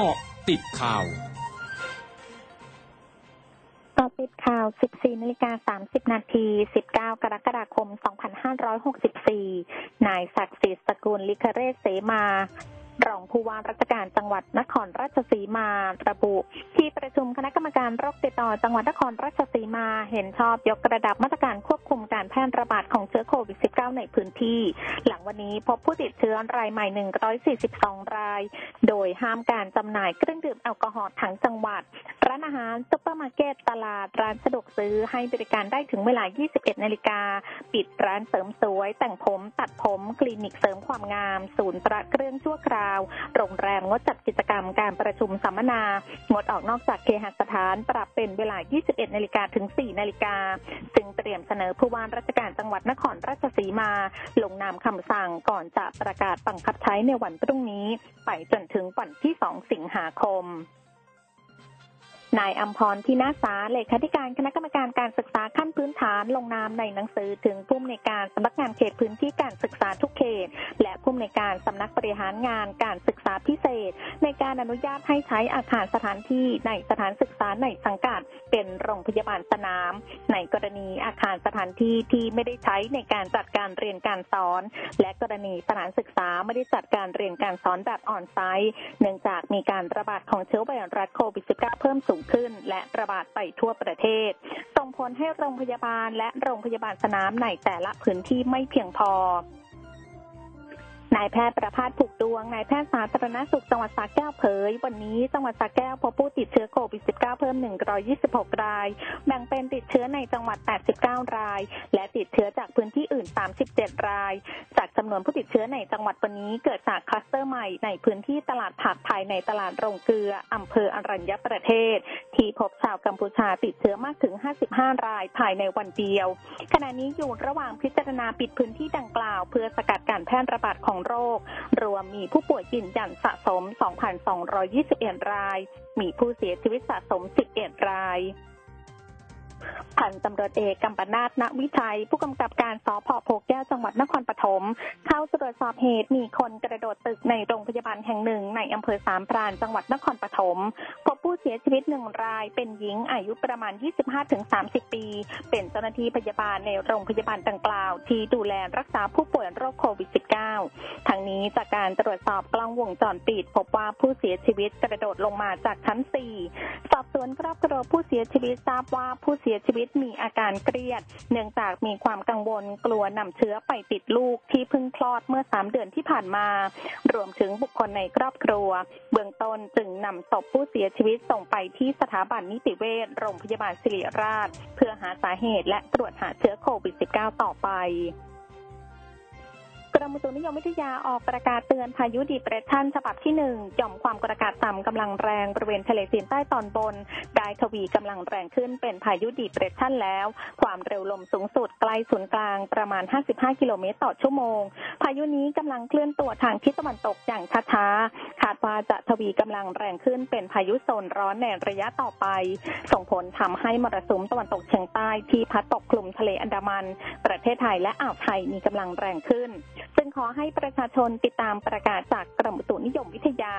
เกาะติดข่าวกาะติดข่าว 14นาฬิกา30 นาที 19 กรกฎาคม 2564 นายศักดิ์สิทธิ์สกุลลิคเรศเสมารองผู้ว่าราชการจังหวัดนครราชสีมาระบุ ที่ประชุมคณะกรรมการโรคติดต่อจังหวัดนครราชสีมาเห็นชอบยกระดับมาตรการควบ มการแพร่ระบาดของเชื้อโควิด -19 ในพื้นที่ หลังวันนี้พบผู้ติดเชื้อรายใหม่ 142 ราย โดยห้ามการจำหน่ายเครื่องดื่มแอลกอฮอล์ทั้งจังหวัด ร้านอาหารซุปเปอร์มาร์เก็ตตลาด ร้านสะดวกซื้อให้บริการได้ถึงเวลา 21 นาฬิกา ปิดร้านเสริมสวย แต่งผมตัดผมคลินิกเสริมความงาม ศูนย์พระเครื่องชั่วคราว โรงแรมงดจัดกิจกรรมการประชุมสัมมนางดออกนอกจากเคหสถานปรับเป็นเวลา 21 นาฬิกาถึง 4 นาฬิกา ซึ่งเตรียมเสนอผู้ว่าราชการจังหวัดนครราชสีมา ลงนามคำสั่งก่อนจะประกาศบังคับใช้ในวันพรุ่งนี้ ไปจนถึงวันที่ 2 สิงหาคม นายอัมพรพินาศาเลขาธิการคณะกรรมการการศึกษาขั้นพื้นฐานลงนามในหนังสือถึงผู้อำนวยการสำนักงานเขตพื้นที่การศึกษาทุกเขต และผู้อำนวยการสำนักบริหารงานการศึกษาพิเศษ ในการอนุญาตให้ใช้อาคารสถานที่ในสถานศึกษาในสังกัด เป็นโรงพยาบาลสนาม ในกรณีอาคารสถานที่ที่ไม่ได้ใช้ในการจัดการเรียนการสอน และกรณีสถานศึกษาไม่ได้จัดการเรียนการสอนแบบออนไซต์เนื่องจากมีการระบาดของเชื้อไวรัสโควิด -19 เพิ่มสูงขึ้น และระบาดไปทั่วประเทศ ส่งผลให้โรงพยาบาลและโรงพยาบาลสนามในแต่ละพื้นที่ไม่เพียงพอ นายแพทย์ประภาสผูกดวง นายแพทย์สาธารณสุขจังหวัดสระแก้วเผย วันนี้จังหวัดสระแก้วพบผู้ติดเชื้อโควิด -19 เพิ่ม 126 ราย แบ่งเป็นติดเชื้อในจังหวัด 89 ราย และติดเชื้อจากพื้นที่อื่น 37 ราย จากจำนวนผู้ติดเชื้อในจังหวัดวันนี้เกิดจากคลัสเตอร์ใหม่ในพื้นที่ตลาดผักภายในตลาดโรงเกลืออำเภออรัญญประเทศ ที่พบชาวกัมพูชาติดเชื้อมากถึง 55 รายภายในวันเดียว ขณะนี้อยู่ระหว่างพิจารณาปิดพื้นที่ดังกล่าว เพื่อสกัดการแพร่ระบาดขององโรค รวมมีผู้ป่วยยืนยันสะสม 2,221 ราย มีผู้เสียชีวิตสะสม 11 ราย พันตำรวจเอกกัมปนาตณวิชัย ผู้กำกับการสพโพแก้วจังหวัดนครปฐมเข้าตรวจสอบเหตุมีคนกระโดดตึกในโรงพยาบาลแห่งหนึ่งในอำเภอสามพรานจังหวัดนครปฐมพบผู้เสียชีวิตหนึ่งรายเป็นหญิงอายุประมาณ 25-30 ปี เป็นเจ้าหน้าที่พยาบาลในโรงพยาบาลดังกล่าว ที่ดูแลรักษาผู้ป่วยโรคโควิด -19 ทั้งนี้จากการตรวจสอบกล้องวงจรปิด พบว่าผู้เสียชีวิตกระโดดลงมาจากชั้น 4 อบสวนครอบครัวผู้เสียชีวิตทราบว่าผู้เสียชีวิตมีอาการเครียด เนื่องจากมีความกังวลกลัวนำเชื้อไปติดลูกที่เพิ่งคลอดเมื่อ3เดือนที่ผ่านมา รวมถึงบุคคลในครอบครัว เบื้องต้นจึงนำศพผู้เสียชีวิตส่งไปที่สถาบันนิติเวชโรงพยาบาลศิริราช เพื่อหาสาเหตุและตรวจหาเชื้อโควิด -19 ต่อไป รมอุตุนิยมวิทยาออกประกาศเตือนพายุดีเปรสชันฉบับที่หนึ่งหย่อมความกดอากาศต่ำกำลังแรงบริเวณทะเลจีนใต้ตอนบน ได้ทวีกำลังแรงขึ้นเป็นพายุดีเปรสชันแล้ว ความเร็วลมสูงสุดใกล้ศูนย์กลางประมาณ 55 กิโลเมตรต่อชั่วโมง พายุนี้กำลังเคลื่อนตัวทางทิศตะวันตกอย่างช้าๆคาดว่าจะทวีกำลังแรงขึ้นเป็นพายุโซนร้อนในระยะต่อไป ส่งผลทำให้มรสุมตะวันตกเฉียงใต้ที่พัดปกคลุมทะเลอันดามัน ประเทศไทยและอ่าวไทยมีกำลังแรงขึ้นจึงขอให้ประชาชนติดตามประกาศจากกรมอุตุนิยมวิทยา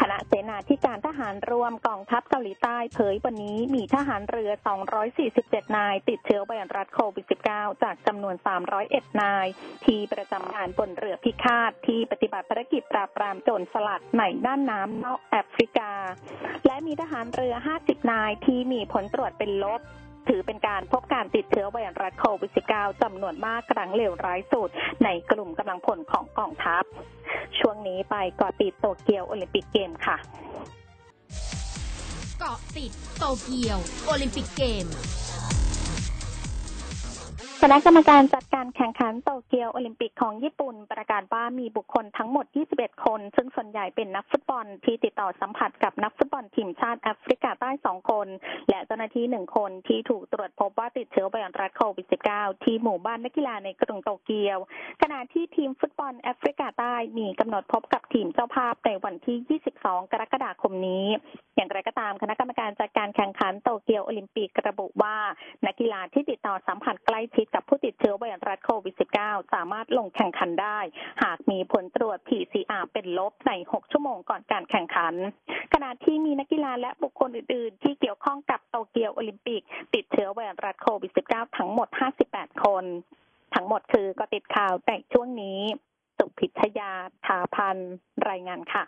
คณะเสนาธิการทหารรวมกองทัพเกาหลีใต้เผยวันนี้มีทหารเรือ 247 นาย ติดเชื้อไวรัสโควิด -19 จากจำนวน 301 นาย ที่ประจำการบนเรือพิฆาตที่ปฏิบัติภารกิจปราบปรามโจรสลัดในด้านน้ำนอกแอฟริกา และมีทหารเรือ 50 นายที่มีผลตรวจเป็นลบ ถือเป็นการพบการติดเชื้อไวรัสโควิด -19 จำนวนมากครั้งเลวร้ายสุด ในกลุ่มกำลังพลของกองทัพ ช่วงนี้ไปเกาะติดโตเกียวโอลิมปิกเกมค่ะ เกาะติดโตเกียวโอลิมปิกเกม คณะกรรมการจัดการแข่งขันโตเกียวโอลิมปิกของญี่ปุ่น ประกาศว่ามีบุคคลทั้งหมด 21 คน ซึ่งส่วนใหญ่เป็นนักฟุตบอลที่ติดต่อสัมผัสกับนักฟุตบอลทีมชาติแอฟริกาใต้สองคน และเจ้าหน้าที่หนึ่งคนที่ถูกตรวจพบว่าติดเชื้อไวรัสโควิด -19 ที่หมู่บ้านนักกีฬาในกรุงโตเกียว ขณะที่ทีมฟุตบอลแอฟริกาใต้มีกำหนดพบกับทีมเจ้าภาพในวันที่ 22 กรกฎาคมนี้ อย่างไรก็ตามคณะกรรมการจัดการแข่งขันโตเกียวโอลิมปิกระบุว่า นักกีฬาที่ติดต่อสัมผัสใกล้ชิดกับผู้ติดเชื้อไวรัสโควิด -19 สามารถลงแข่งขันได้ หากมีผลตรวจ PCR เป็นลบใน 6 ชั่วโมงก่อนการแข่งขัน ขณะที่มีนักกีฬาและบุคคลอื่น ๆ ที่เกี่ยวข้องกับโตเกียวโอลิมปิก ติดเชื้อไวรัสโควิด -19 ทั้งหมด 58 คน ทั้งหมดคือก็ติดข่าวในช่วงนี้ สุพิชยาทาพันรายงานค่ะ